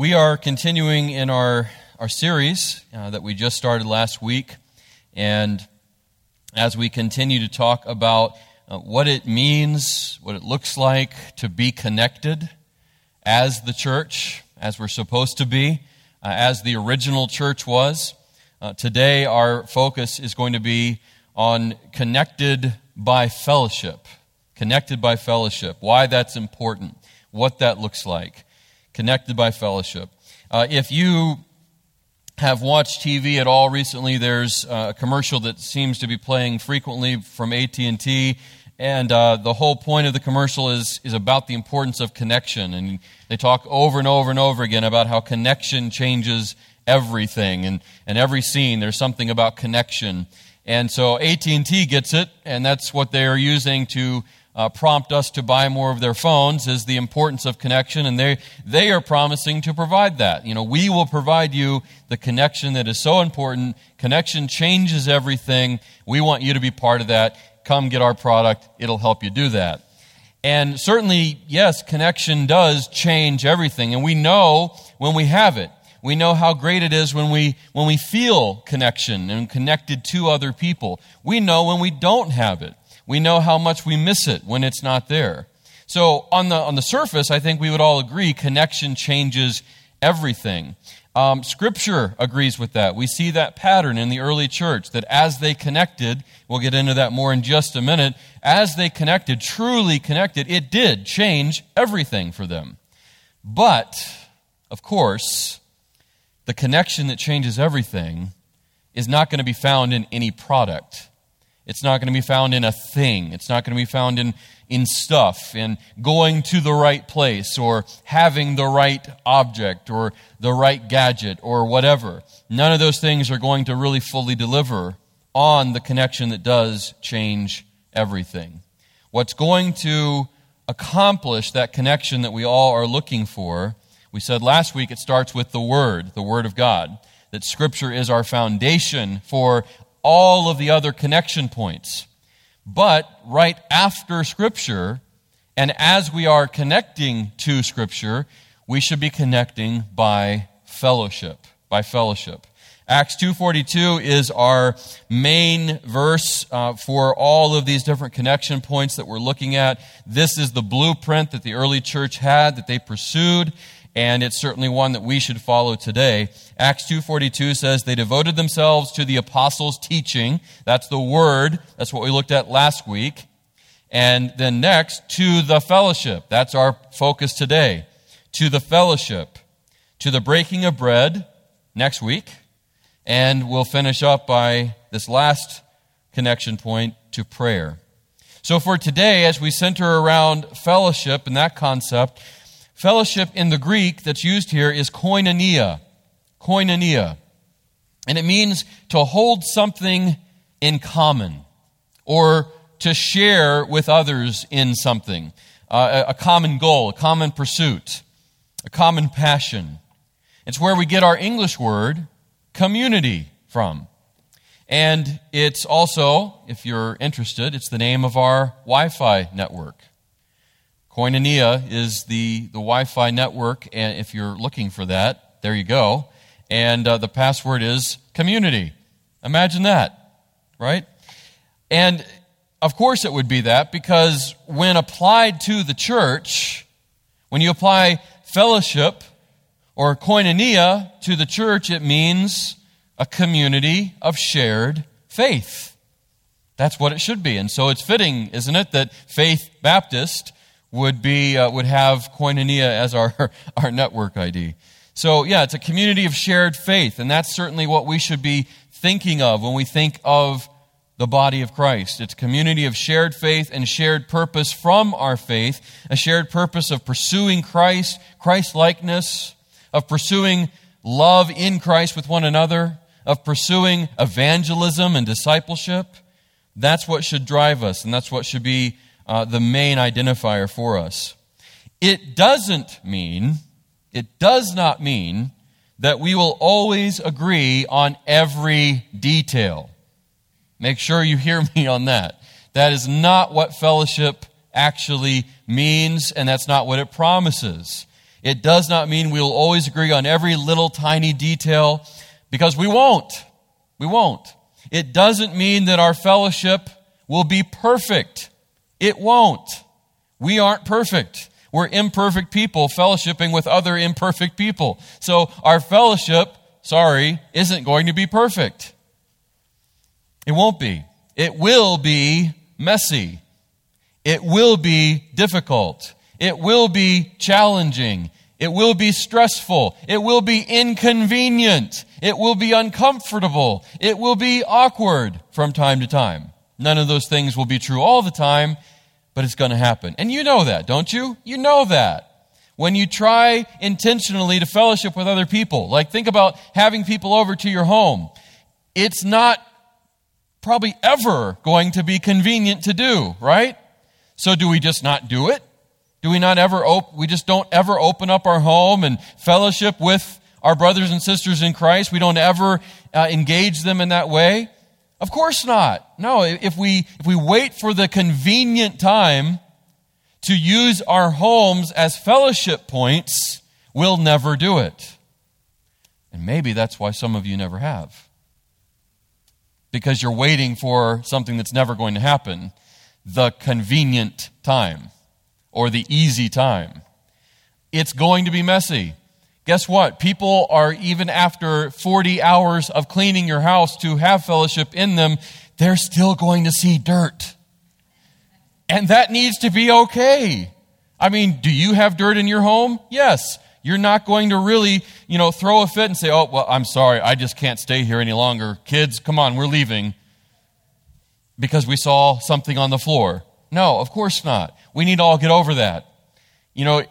We are continuing in our, our series uh, that we just started last week. And as we continue to talk about uh, what it means, what it looks like to be connected as the church, as we're supposed to be, uh, as the original church was, uh, today our focus is going to be on connected by fellowship. Connected by fellowship. Why that's important, what that looks like connected by fellowship. Uh, if you have watched TV at all recently, there's uh, a commercial that seems to be playing frequently from AT&T, and uh, the whole point of the commercial is, is about the importance of connection. And they talk over and over and over again about how connection changes everything. And, and every scene, there's something about connection. And so AT&T gets it, and that's what they are using to uh, prompt us to buy more of their phones is the importance of connection, and they, they are promising to provide that. You know, we will provide you the connection that is so important. Connection changes everything. We want you to be part of that. Come get our product, it'll help you do that. And certainly, yes, connection does change everything, and we know when we have it. We know how great it is when we, when we feel connection and connected to other people. We know when we don't have it we know how much we miss it when it's not there. So, on the, on the surface, I think we would all agree connection changes everything. Um, scripture agrees with that. We see that pattern in the early church that as they connected, we'll get into that more in just a minute, as they connected, truly connected, it did change everything for them. But, of course, the connection that changes everything is not going to be found in any product. It's not going to be found in a thing. It's not going to be found in, in stuff, in going to the right place, or having the right object, or the right gadget, or whatever. None of those things are going to really fully deliver on the connection that does change everything. What's going to accomplish that connection that we all are looking for, we said last week it starts with the Word, the Word of God that Scripture is our foundation for all of the other connection points. But right after Scripture, and as we are connecting to Scripture, we should be connecting by fellowship. By fellowship. Acts 2.42 is our main verse uh, for all of these different connection points that we're looking at. This is the blueprint that the early church had, that they pursued and it's certainly one that we should follow today. Acts 2:42 says they devoted themselves to the apostles' teaching. That's the word. That's what we looked at last week. And then next to the fellowship. That's our focus today. To the fellowship, to the breaking of bread next week, and we'll finish up by this last connection point to prayer. So for today as we center around fellowship and that concept, Fellowship in the Greek that's used here is koinonia. Koinonia. And it means to hold something in common or to share with others in something. Uh, a, a common goal, a common pursuit, a common passion. It's where we get our English word community from. And it's also, if you're interested, it's the name of our Wi Fi network. Koinonia is the, the Wi Fi network, and if you're looking for that, there you go. And uh, the password is community. Imagine that, right? And of course it would be that because when applied to the church, when you apply fellowship or koinonia to the church, it means a community of shared faith. That's what it should be. And so it's fitting, isn't it, that Faith Baptist would be uh, would have koinonia as our our network ID. So yeah, it's a community of shared faith, and that's certainly what we should be thinking of when we think of the body of Christ. It's a community of shared faith and shared purpose from our faith, a shared purpose of pursuing Christ, Christ likeness, of pursuing love in Christ with one another, of pursuing evangelism and discipleship. That's what should drive us, and that's what should be uh, the main identifier for us. It doesn't mean, it does not mean that we will always agree on every detail. Make sure you hear me on that. That is not what fellowship actually means, and that's not what it promises. It does not mean we will always agree on every little tiny detail because we won't. We won't. It doesn't mean that our fellowship will be perfect. It won't. We aren't perfect. We're imperfect people fellowshipping with other imperfect people. So our fellowship, sorry, isn't going to be perfect. It won't be. It will be messy. It will be difficult. It will be challenging. It will be stressful. It will be inconvenient. It will be uncomfortable. It will be awkward from time to time. None of those things will be true all the time, but it's going to happen. And you know that, don't you? You know that. When you try intentionally to fellowship with other people, like think about having people over to your home, it's not probably ever going to be convenient to do, right? So do we just not do it? Do we not ever op- we just don't ever open up our home and fellowship with our brothers and sisters in Christ? We don't ever uh, engage them in that way? Of course not. No, if we if we wait for the convenient time to use our homes as fellowship points, we'll never do it. And maybe that's why some of you never have. Because you're waiting for something that's never going to happen, the convenient time or the easy time. It's going to be messy. Guess what? People are, even after 40 hours of cleaning your house to have fellowship in them, they're still going to see dirt. And that needs to be okay. I mean, do you have dirt in your home? Yes. You're not going to really, you know, throw a fit and say, oh, well, I'm sorry, I just can't stay here any longer. Kids, come on, we're leaving because we saw something on the floor. No, of course not. We need to all get over that. You know,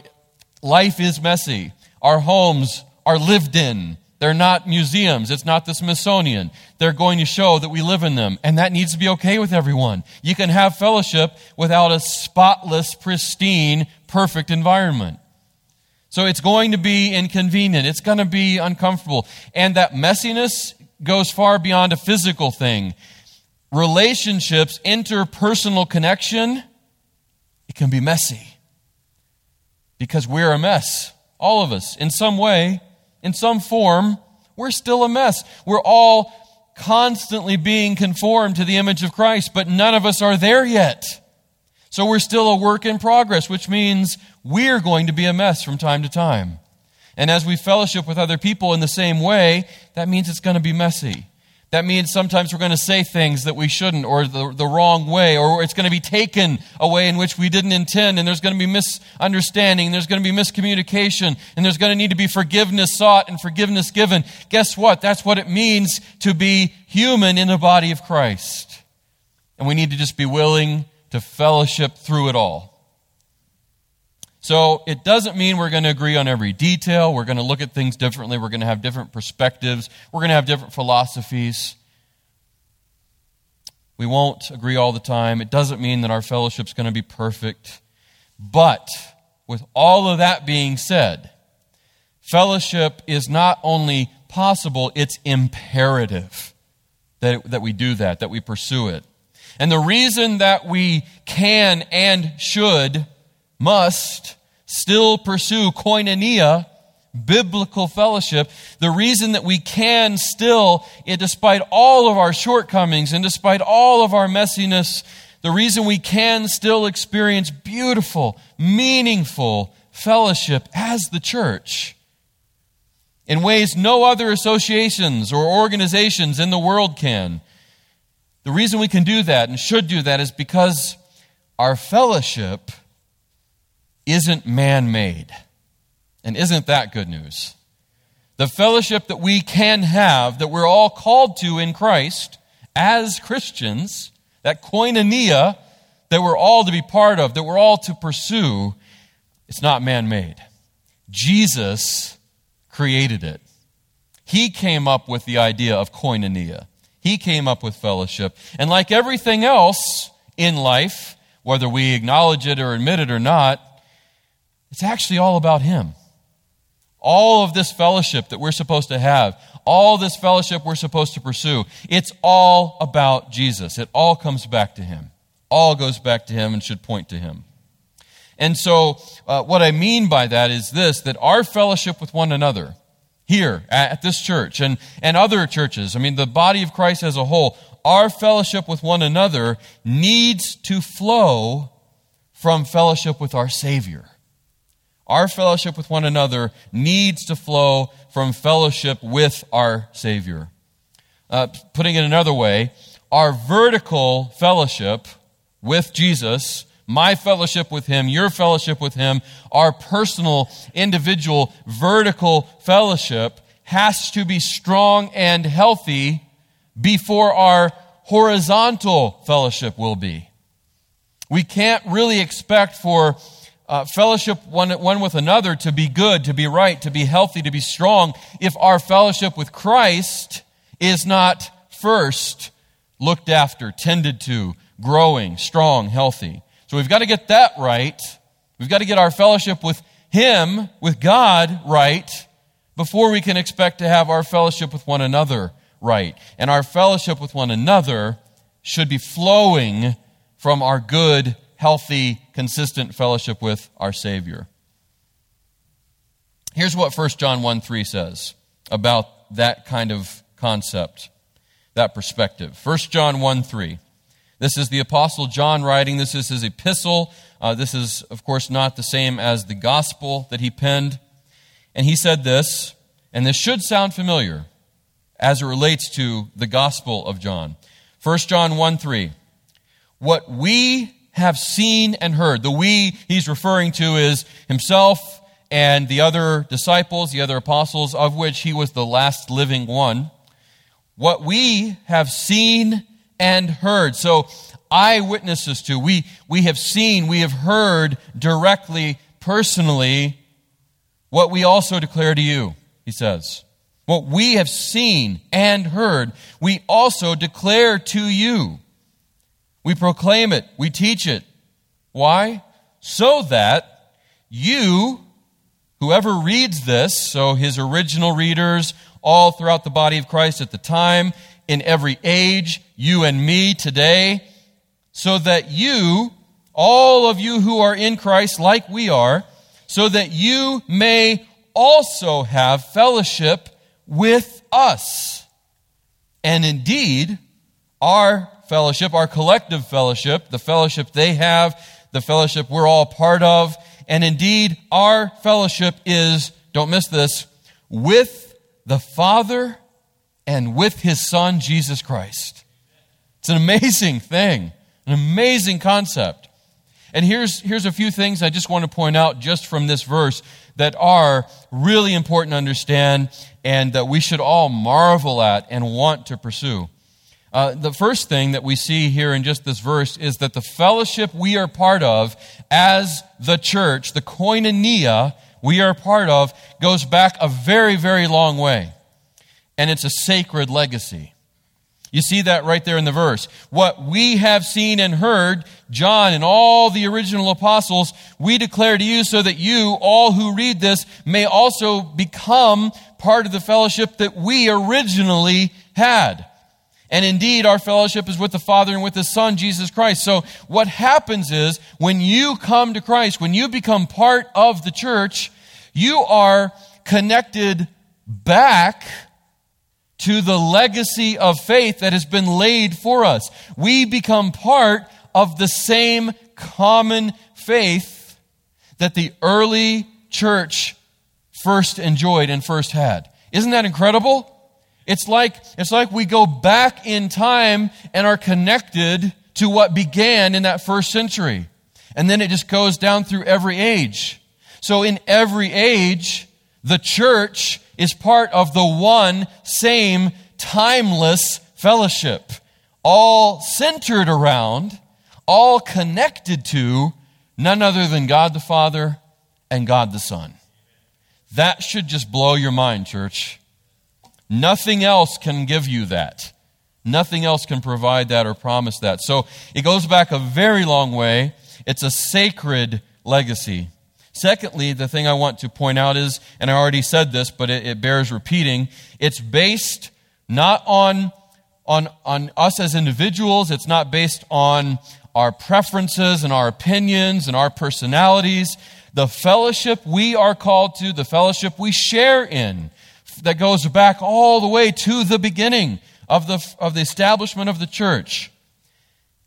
life is messy. Our homes are lived in. They're not museums. It's not the Smithsonian. They're going to show that we live in them. And that needs to be okay with everyone. You can have fellowship without a spotless, pristine, perfect environment. So it's going to be inconvenient. It's going to be uncomfortable. And that messiness goes far beyond a physical thing. Relationships, interpersonal connection, it can be messy because we're a mess. All of us, in some way, in some form, we're still a mess. We're all constantly being conformed to the image of Christ, but none of us are there yet. So we're still a work in progress, which means we're going to be a mess from time to time. And as we fellowship with other people in the same way, that means it's going to be messy. That means sometimes we're going to say things that we shouldn't or the, the wrong way, or it's going to be taken a way in which we didn't intend, and there's going to be misunderstanding, and there's going to be miscommunication, and there's going to need to be forgiveness sought and forgiveness given. Guess what? That's what it means to be human in the body of Christ. And we need to just be willing to fellowship through it all. So it doesn't mean we're going to agree on every detail. We're going to look at things differently. We're going to have different perspectives. We're going to have different philosophies. We won't agree all the time. It doesn't mean that our fellowship's going to be perfect. But with all of that being said, fellowship is not only possible, it's imperative that, it, that we do that, that we pursue it. And the reason that we can and should must still pursue koinonia, biblical fellowship, the reason that we can still, despite all of our shortcomings and despite all of our messiness, the reason we can still experience beautiful, meaningful fellowship as the church in ways no other associations or organizations in the world can. The reason we can do that and should do that is because our fellowship isn't man made. And isn't that good news? The fellowship that we can have, that we're all called to in Christ as Christians, that koinonia that we're all to be part of, that we're all to pursue, it's not man made. Jesus created it. He came up with the idea of koinonia. He came up with fellowship. And like everything else in life, whether we acknowledge it or admit it or not, it's actually all about Him. All of this fellowship that we're supposed to have, all this fellowship we're supposed to pursue, it's all about Jesus. It all comes back to Him. All goes back to Him and should point to Him. And so, uh, what I mean by that is this that our fellowship with one another, here at this church and, and other churches, I mean, the body of Christ as a whole, our fellowship with one another needs to flow from fellowship with our Savior. Our fellowship with one another needs to flow from fellowship with our Savior. Uh, putting it another way, our vertical fellowship with Jesus, my fellowship with Him, your fellowship with Him, our personal, individual, vertical fellowship has to be strong and healthy before our horizontal fellowship will be. We can't really expect for uh, fellowship one, one with another to be good, to be right, to be healthy, to be strong, if our fellowship with Christ is not first looked after, tended to, growing, strong, healthy. So we've got to get that right. We've got to get our fellowship with Him, with God, right, before we can expect to have our fellowship with one another right. And our fellowship with one another should be flowing from our good, healthy, consistent fellowship with our Savior. Here's what 1 John 1 3 says about that kind of concept, that perspective. 1 John 1 3. This is the Apostle John writing. This is his epistle. Uh, this is, of course, not the same as the gospel that he penned. And he said this, and this should sound familiar as it relates to the Gospel of John. 1 John 1 3. What we have seen and heard, the we he's referring to is himself and the other disciples, the other apostles, of which he was the last living one. What we have seen and heard. So, eyewitnesses to. We, we have seen, we have heard directly, personally, what we also declare to you, he says. What we have seen and heard, we also declare to you. We proclaim it, we teach it. Why? So that you, whoever reads this, so his original readers, all throughout the body of Christ at the time, in every age, you and me today, so that you, all of you who are in Christ like we are, so that you may also have fellowship with us. And indeed, our fellowship, our collective fellowship, the fellowship they have, the fellowship we're all part of, and indeed, our fellowship is, don't miss this, with the Father and with His Son, Jesus Christ. It's an amazing thing, an amazing concept. And here's, here's a few things I just want to point out just from this verse that are really important to understand and that we should all marvel at and want to pursue. Uh, the first thing that we see here in just this verse is that the fellowship we are part of as the church, the koinonia we are part of, goes back a very, very long way. And it's a sacred legacy. You see that right there in the verse. What we have seen and heard, John and all the original apostles, we declare to you so that you, all who read this, may also become part of the fellowship that we originally had. And indeed, our fellowship is with the Father and with the Son, Jesus Christ. So what happens is when you come to Christ, when you become part of the church, you are connected back to the legacy of faith that has been laid for us. We become part of the same common faith that the early church first enjoyed and first had. Isn't that incredible? It's like, it's like we go back in time and are connected to what began in that first century. And then it just goes down through every age. So in every age, the church is part of the one same timeless fellowship, all centered around, all connected to none other than God the Father and God the Son. That should just blow your mind, church. Nothing else can give you that. Nothing else can provide that or promise that. So it goes back a very long way. It's a sacred legacy. Secondly, the thing I want to point out is, and I already said this, but it, it bears repeating, it's based not on, on, on us as individuals, it's not based on our preferences and our opinions and our personalities. The fellowship we are called to, the fellowship we share in, that goes back all the way to the beginning of the, of the establishment of the church.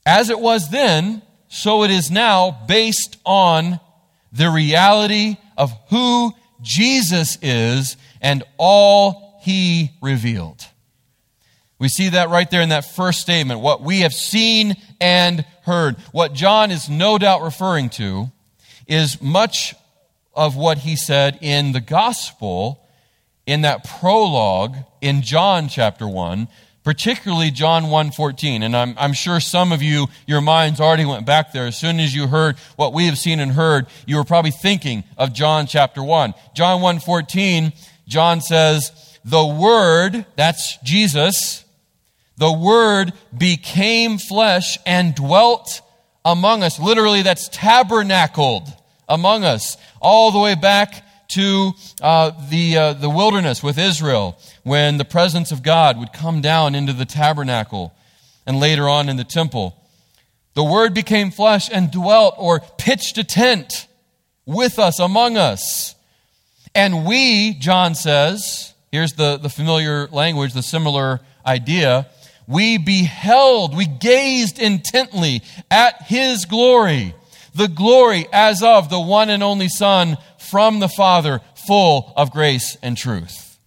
As it was then, so it is now, based on the reality of who Jesus is and all he revealed. We see that right there in that first statement. What we have seen and heard. What John is no doubt referring to is much of what he said in the gospel in that prologue in John chapter 1, particularly John 1:14. And I'm, I'm sure some of you, your minds already went back there. As soon as you heard what we have seen and heard, you were probably thinking of John chapter 1. John 1:14, John says, "The word, that's Jesus, the word became flesh and dwelt among us." Literally that's tabernacled among us all the way back to uh, the, uh, the wilderness with Israel when the presence of God would come down into the tabernacle and later on in the temple. The Word became flesh and dwelt or pitched a tent with us, among us. And we, John says, here's the, the familiar language, the similar idea. We beheld, we gazed intently at His glory, the glory as of the one and only Son from the Father, full of grace and truth.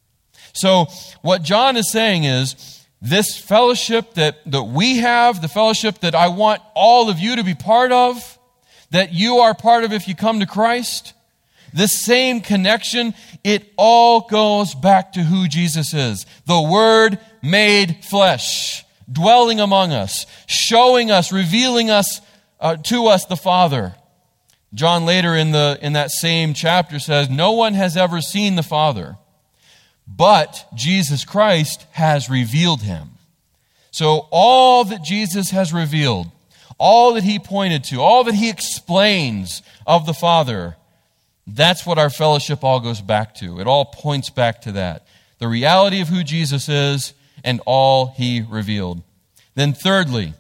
So, what John is saying is this fellowship that, that we have, the fellowship that I want all of you to be part of, that you are part of if you come to Christ, this same connection, it all goes back to who Jesus is. The Word made flesh, dwelling among us, showing us, revealing us uh, to us the Father. John later in, the, in that same chapter says, No one has ever seen the Father, but Jesus Christ has revealed him. So all that Jesus has revealed, all that he pointed to, all that he explains of the Father, that's what our fellowship all goes back to. It all points back to that. The reality of who Jesus is and all he revealed. Then, thirdly,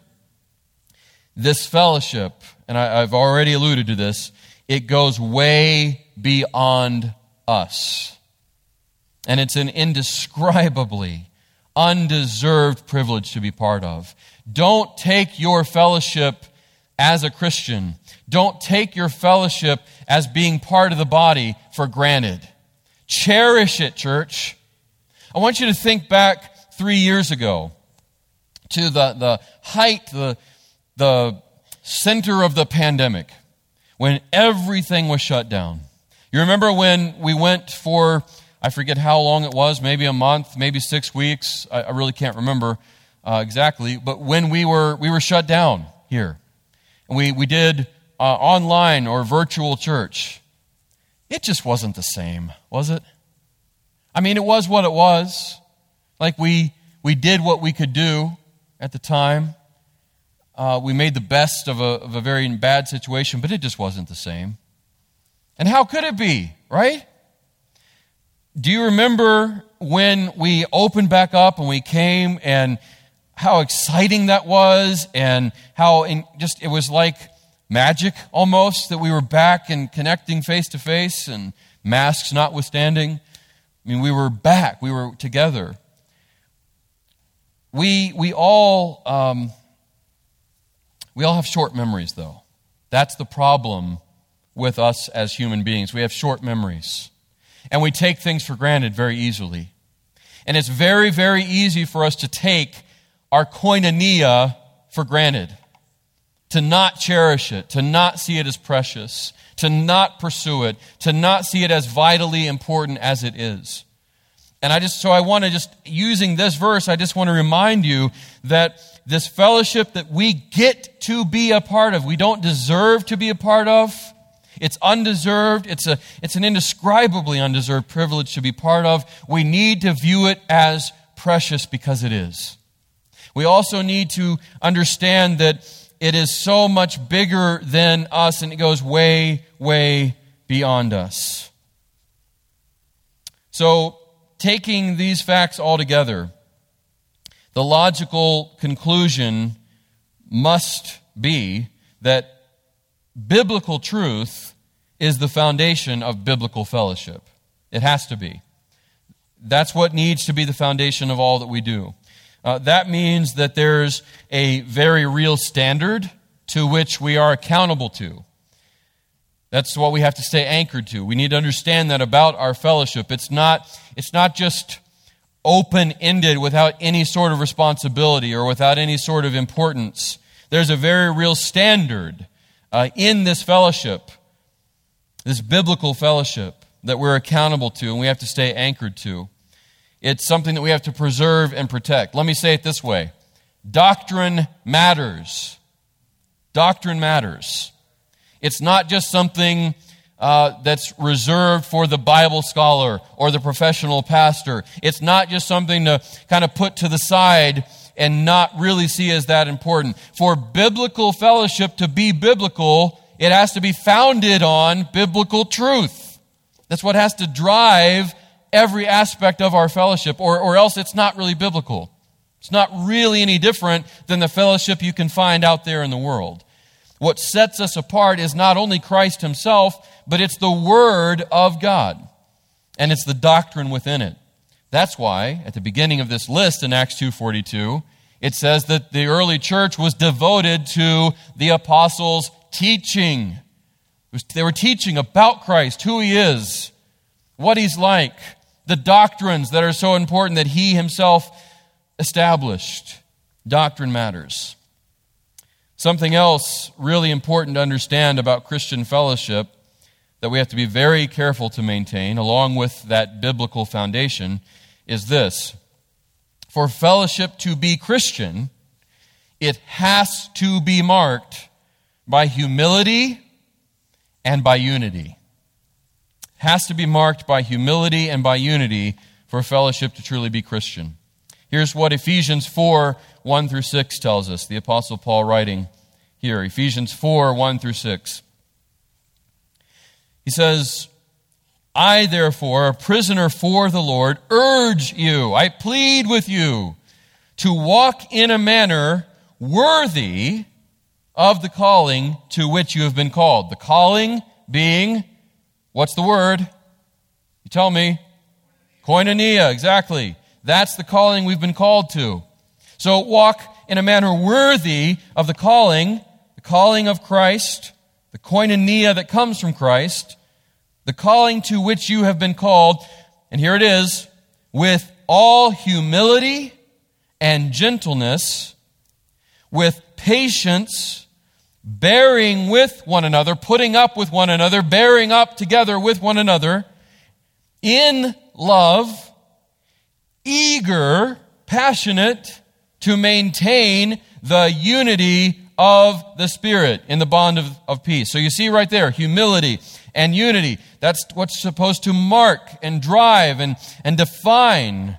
this fellowship and I, have already alluded to this, it goes way beyond us. And it's an indescribably undeserved privilege to be part of. Don't take your fellowship as a Christian. Don't take your fellowship as being part of the body for granted. Cherish it, church. I want you to think back three years ago to the, the height, the, the center of the pandemic, when everything was shut down. You remember when we went for, I forget how long it was, maybe a month, maybe six weeks. I, I really can't remember uh, exactly. But when we were, we were shut down here, and we, we did uh, online or virtual church, it just wasn't the same, was it? I mean, it was what it was. Like we, we did what we could do at the time. Uh, we made the best of a, of a very bad situation, but it just wasn't the same. And how could it be, right? Do you remember when we opened back up and we came and how exciting that was and how just it was like magic almost that we were back and connecting face to face and masks notwithstanding? I mean, we were back, we were together. We, we all. Um, we all have short memories, though. That's the problem with us as human beings. We have short memories. And we take things for granted very easily. And it's very, very easy for us to take our koinonia for granted, to not cherish it, to not see it as precious, to not pursue it, to not see it as vitally important as it is. And I just, so I want to just, using this verse, I just want to remind you that this fellowship that we get to be a part of, we don't deserve to be a part of. It's undeserved. It's, a, it's an indescribably undeserved privilege to be part of. We need to view it as precious because it is. We also need to understand that it is so much bigger than us and it goes way, way beyond us. So, taking these facts all together, the logical conclusion must be that biblical truth is the foundation of biblical fellowship. It has to be. That's what needs to be the foundation of all that we do. Uh, that means that there's a very real standard to which we are accountable to. That's what we have to stay anchored to. We need to understand that about our fellowship. It's not, it's not just open ended without any sort of responsibility or without any sort of importance. There's a very real standard uh, in this fellowship, this biblical fellowship that we're accountable to and we have to stay anchored to. It's something that we have to preserve and protect. Let me say it this way doctrine matters. Doctrine matters. It's not just something uh, that's reserved for the Bible scholar or the professional pastor. It's not just something to kind of put to the side and not really see as that important. For biblical fellowship to be biblical, it has to be founded on biblical truth. That's what has to drive every aspect of our fellowship, or, or else it's not really biblical. It's not really any different than the fellowship you can find out there in the world. What sets us apart is not only Christ Himself, but it's the Word of God. And it's the doctrine within it. That's why, at the beginning of this list in Acts 2.42, it says that the early church was devoted to the apostles' teaching. They were teaching about Christ, who He is, what He's like, the doctrines that are so important that He Himself established. Doctrine matters. Something else really important to understand about Christian fellowship that we have to be very careful to maintain, along with that biblical foundation, is this. For fellowship to be Christian, it has to be marked by humility and by unity. Has to be marked by humility and by unity for fellowship to truly be Christian. Here's what Ephesians 4 1 through 6 tells us, the Apostle Paul writing here, Ephesians 4 1 through 6. He says, I, therefore, a prisoner for the Lord, urge you, I plead with you, to walk in a manner worthy of the calling to which you have been called. The calling being, what's the word? You tell me. Koinonia, exactly. That's the calling we've been called to. So walk in a manner worthy of the calling, the calling of Christ, the koinonia that comes from Christ, the calling to which you have been called, and here it is, with all humility and gentleness, with patience, bearing with one another, putting up with one another, bearing up together with one another, in love, eager, passionate to maintain the unity of the Spirit in the bond of, of peace. So you see right there, humility and unity. That's what's supposed to mark and drive and, and define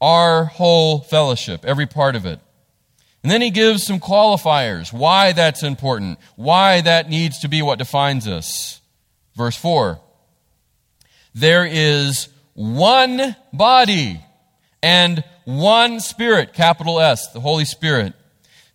our whole fellowship, every part of it. And then he gives some qualifiers, why that's important, why that needs to be what defines us. Verse 4 There is one body and one Spirit, capital S, the Holy Spirit.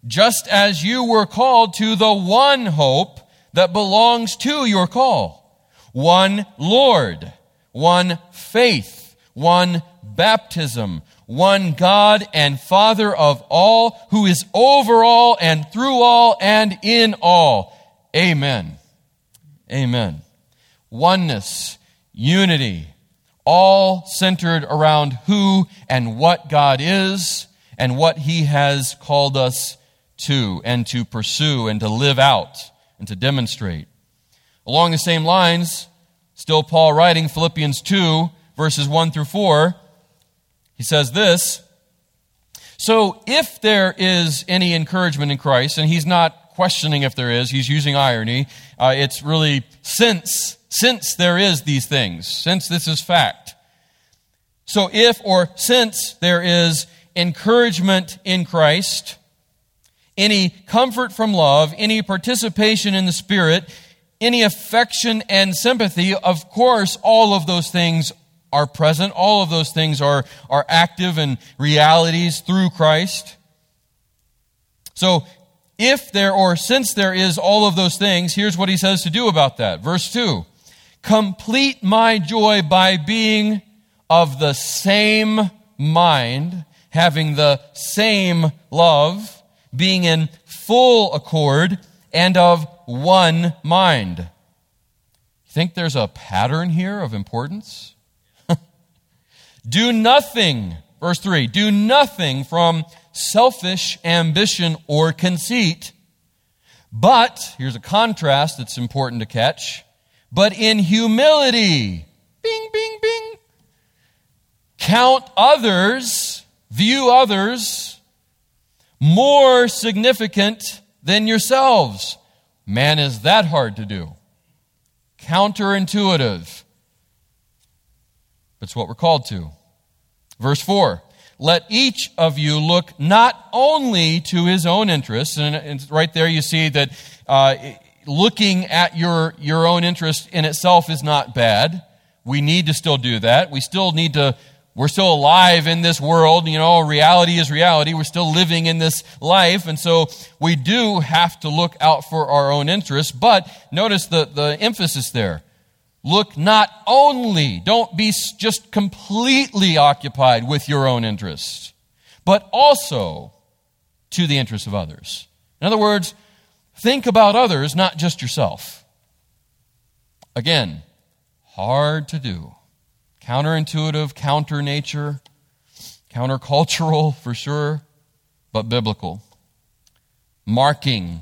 Just as you were called to the one hope that belongs to your call. One Lord, one faith, one baptism, one God and Father of all, who is over all and through all and in all. Amen. Amen. Oneness, unity, all centered around who and what God is and what He has called us to and to pursue and to live out and to demonstrate. Along the same lines, still Paul writing Philippians 2, verses 1 through 4, he says this So if there is any encouragement in Christ, and he's not questioning if there is, he's using irony, uh, it's really since since there is these things, since this is fact. So if or since there is encouragement in Christ, any comfort from love, any participation in the Spirit, any affection and sympathy, of course, all of those things are present. All of those things are, are active and realities through Christ. So, if there or since there is all of those things, here's what he says to do about that. Verse 2 Complete my joy by being of the same mind, having the same love, being in full accord, and of one mind. Think there's a pattern here of importance? do nothing, verse 3, do nothing from selfish ambition or conceit. But, here's a contrast that's important to catch, but in humility, bing, bing, bing, count others, view others more significant than yourselves. Man, is that hard to do? Counterintuitive. But it's what we're called to. Verse 4 let each of you look not only to his own interests, and right there you see that uh, looking at your, your own interest in itself is not bad. We need to still do that. We still need to, we're still alive in this world. You know, reality is reality. We're still living in this life. And so we do have to look out for our own interests. But notice the, the emphasis there. Look not only, don't be just completely occupied with your own interests, but also to the interests of others. In other words, think about others, not just yourself. Again, hard to do. Counterintuitive, counter nature, countercultural for sure, but biblical. Marking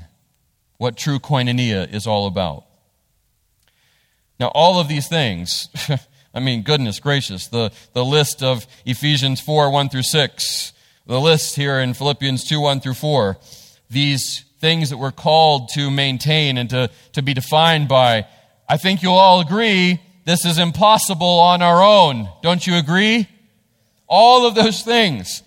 what true koinonia is all about. Now, all of these things, I mean, goodness gracious, the, the list of Ephesians 4 1 through 6, the list here in Philippians 2 1 through 4, these things that we're called to maintain and to, to be defined by, I think you'll all agree this is impossible on our own. Don't you agree? All of those things.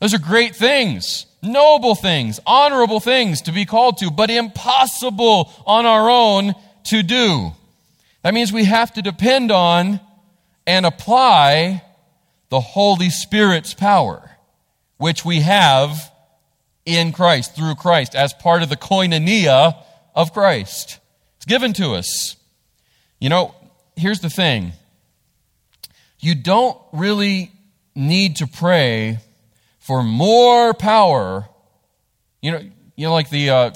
Those are great things, noble things, honorable things to be called to, but impossible on our own to do. That means we have to depend on and apply the Holy Spirit's power, which we have in Christ, through Christ, as part of the koinonia of Christ. It's given to us. You know, here's the thing you don't really need to pray for more power. You know, you know like the, uh,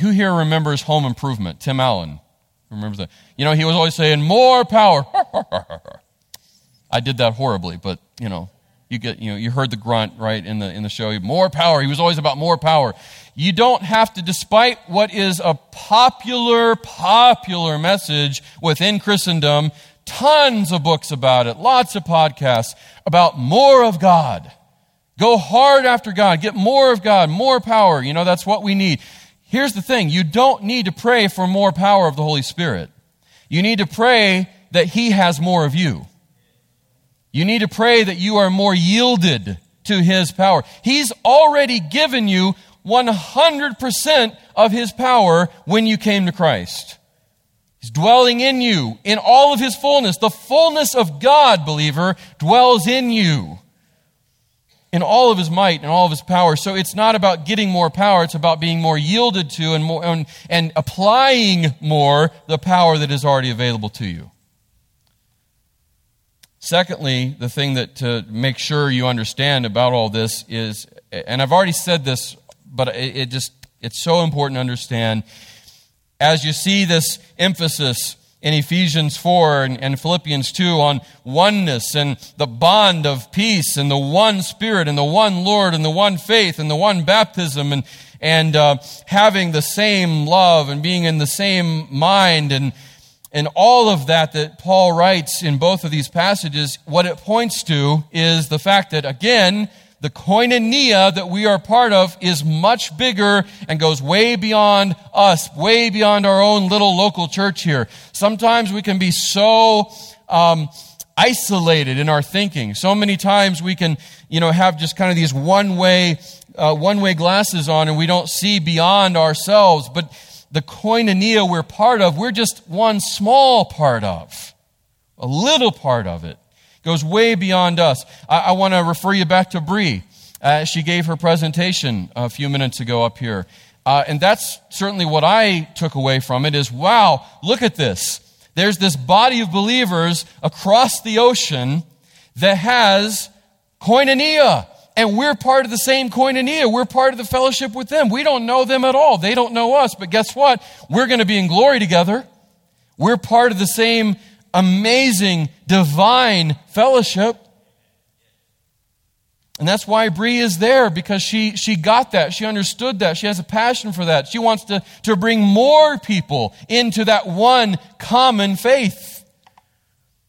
who here remembers Home Improvement? Tim Allen. Remember that? You know, he was always saying, more power. I did that horribly, but, you know, you get, you know, you heard the grunt, right, in the, in the show. More power. He was always about more power. You don't have to, despite what is a popular, popular message within Christendom, tons of books about it, lots of podcasts about more of God. Go hard after God. Get more of God, more power. You know, that's what we need. Here's the thing you don't need to pray for more power of the Holy Spirit. You need to pray that He has more of you. You need to pray that you are more yielded to His power. He's already given you 100% of His power when you came to Christ. He's dwelling in you in all of His fullness. The fullness of God, believer, dwells in you in all of his might and all of his power. So it's not about getting more power, it's about being more yielded to and, more, and, and applying more the power that is already available to you. Secondly, the thing that to make sure you understand about all this is, and I've already said this, but it, it just, it's so important to understand. As you see this emphasis in Ephesians 4 and, and, Philippians 2 on oneness and the bond of peace and the one Spirit and the one Lord and the one faith and the one baptism and, and uh, having the same love and being in the same mind and, and all of that that Paul writes in both of these passages, what it points to is the fact that, again, the koinonia that we are part of is much bigger and goes way beyond us, way beyond our own little local church here. Sometimes we can be so um, isolated in our thinking. So many times we can, you know, have just kind of these one way, uh, one way glasses on and we don't see beyond ourselves. But the koinonia we're part of, we're just one small part of, a little part of it goes way beyond us. I, I want to refer you back to Bree. Uh, she gave her presentation a few minutes ago up here. Uh, and that's certainly what I took away from it is wow, look at this. There's this body of believers across the ocean that has koinonia. And we're part of the same koinonia. We're part of the fellowship with them. We don't know them at all. They don't know us. But guess what? We're going to be in glory together. We're part of the same amazing divine fellowship. And that's why Bree is there because she, she got that. She understood that. She has a passion for that. She wants to, to bring more people into that one common faith.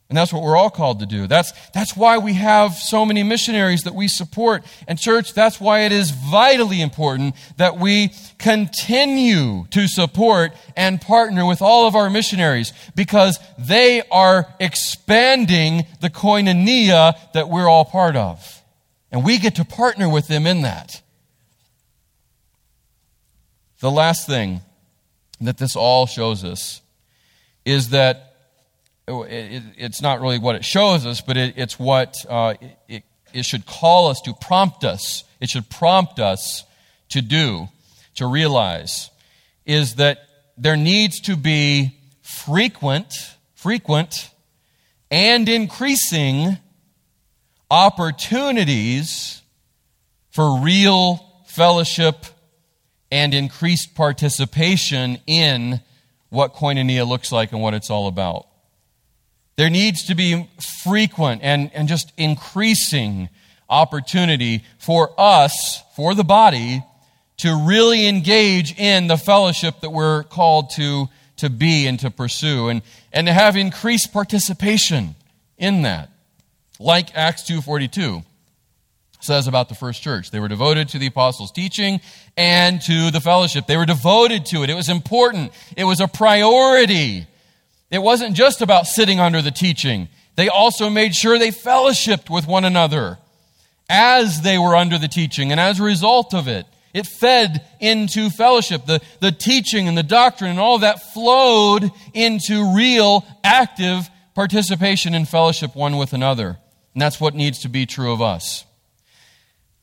And that's what we're all called to do. That's, that's why we have so many missionaries that we support. And, church, that's why it is vitally important that we continue to support and partner with all of our missionaries because they are expanding the koinonia that we're all part of. And we get to partner with them in that. The last thing that this all shows us is that it's not really what it shows us, but it's what uh, it, it should call us to prompt us. It should prompt us to do, to realize, is that there needs to be frequent, frequent, and increasing opportunities for real fellowship and increased participation in what koinonia looks like and what it's all about. There needs to be frequent and, and just increasing opportunity for us, for the body, to really engage in the fellowship that we're called to, to be and to pursue and, and to have increased participation in that like Acts 2:42 says about the first church. They were devoted to the apostles' teaching and to the fellowship. They were devoted to it. It was important. It was a priority. It wasn't just about sitting under the teaching. They also made sure they fellowshipped with one another as they were under the teaching. And as a result of it, it fed into fellowship. The, the teaching and the doctrine and all that flowed into real, active participation in fellowship one with another. And that's what needs to be true of us.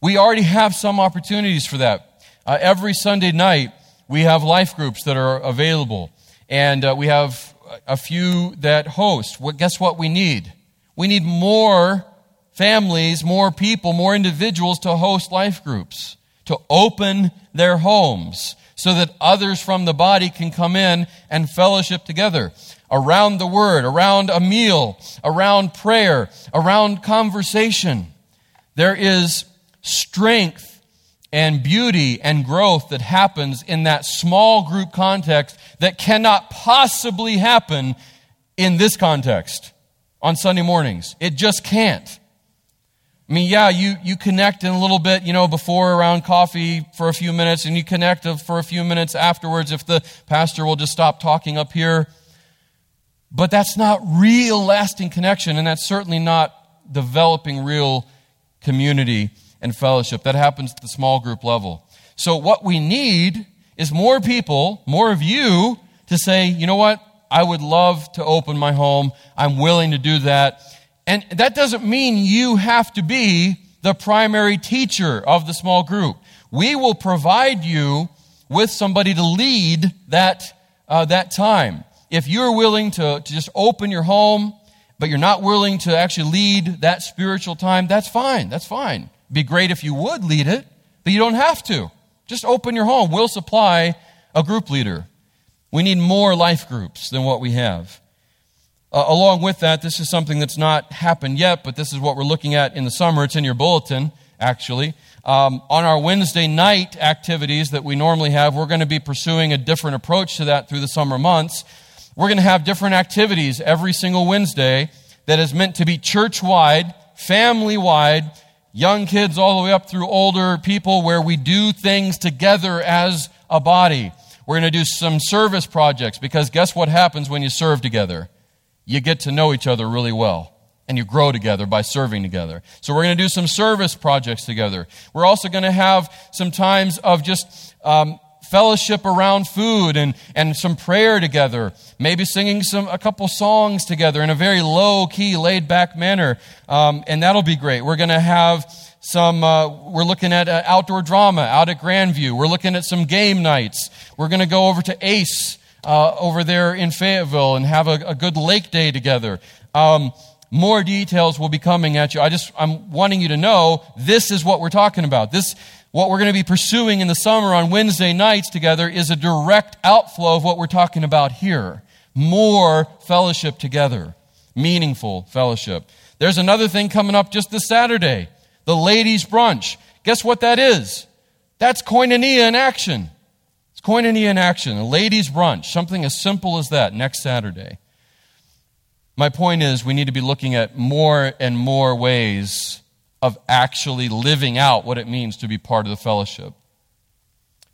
We already have some opportunities for that. Uh, every Sunday night, we have life groups that are available. And uh, we have a few that host. Well, guess what we need? We need more families, more people, more individuals to host life groups, to open their homes so that others from the body can come in and fellowship together around the word, around a meal, around prayer, around conversation. There is strength and beauty and growth that happens in that small group context that cannot possibly happen in this context on Sunday mornings. It just can't. I mean, yeah, you, you connect in a little bit, you know, before around coffee for a few minutes, and you connect for a few minutes afterwards if the pastor will just stop talking up here. But that's not real lasting connection, and that's certainly not developing real community and fellowship. That happens at the small group level. So, what we need is more people, more of you, to say, you know what? I would love to open my home. I'm willing to do that. And that doesn't mean you have to be the primary teacher of the small group. We will provide you with somebody to lead that, uh, that time if you're willing to, to just open your home, but you're not willing to actually lead that spiritual time, that's fine. That's fine. Be great if you would lead it, but you don't have to. Just open your home. We'll supply a group leader. We need more life groups than what we have. Uh, along with that, this is something that's not happened yet, but this is what we're looking at in the summer. It's in your bulletin, actually. Um, on our Wednesday night activities that we normally have, we're going to be pursuing a different approach to that through the summer months. We're going to have different activities every single Wednesday that is meant to be church wide, family wide, young kids all the way up through older people where we do things together as a body. We're going to do some service projects because guess what happens when you serve together? You get to know each other really well and you grow together by serving together. So we're going to do some service projects together. We're also going to have some times of just um, fellowship around food and, and some prayer together, maybe singing some, a couple songs together in a very low key, laid back manner. Um, and that'll be great. We're going to have some, uh, we're looking at uh, outdoor drama out at Grandview. We're looking at some game nights. We're going to go over to Ace uh, over there in Fayetteville and have a, a good lake day together. Um, more details will be coming at you. I just, I'm wanting you to know this is what we're talking about. This, what we're going to be pursuing in the summer on Wednesday nights together is a direct outflow of what we're talking about here. More fellowship together. Meaningful fellowship. There's another thing coming up just this Saturday. The ladies' brunch. Guess what that is? That's koinonia in action. It's koinonia in action. A ladies' brunch. Something as simple as that next Saturday. My point is, we need to be looking at more and more ways of actually living out what it means to be part of the fellowship.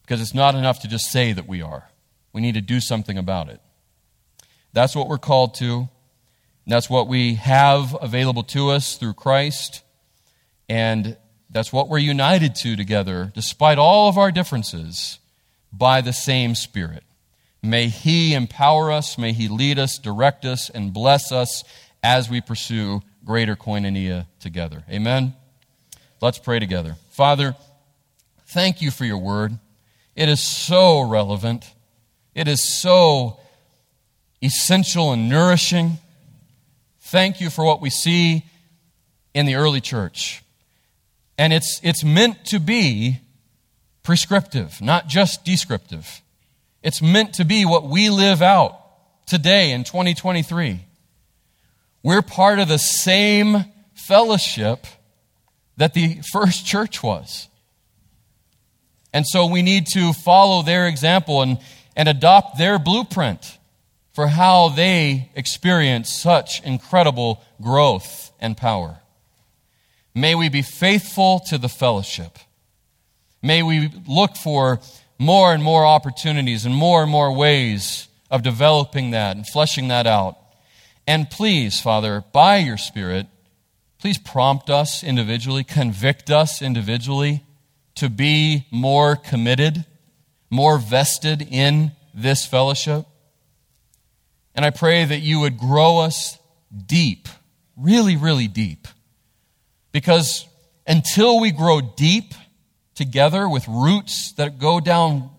Because it's not enough to just say that we are, we need to do something about it. That's what we're called to. That's what we have available to us through Christ. And that's what we're united to together, despite all of our differences, by the same Spirit. May He empower us, may He lead us, direct us, and bless us as we pursue greater koinonia together. Amen? Let's pray together. Father, thank you for your word. It is so relevant, it is so essential and nourishing. Thank you for what we see in the early church. And it's, it's meant to be prescriptive, not just descriptive. It's meant to be what we live out today in 2023. We're part of the same fellowship that the first church was. And so we need to follow their example and, and adopt their blueprint for how they experience such incredible growth and power. May we be faithful to the fellowship. May we look for more and more opportunities and more and more ways of developing that and fleshing that out. And please, Father, by your Spirit, please prompt us individually, convict us individually to be more committed, more vested in this fellowship. And I pray that you would grow us deep, really, really deep because until we grow deep together with roots that go down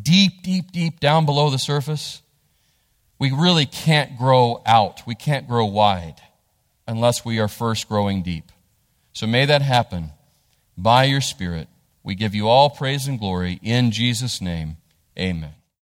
deep, deep, deep down below the surface, we really can't grow out. We can't grow wide unless we are first growing deep. So may that happen by your Spirit. We give you all praise and glory in Jesus' name. Amen.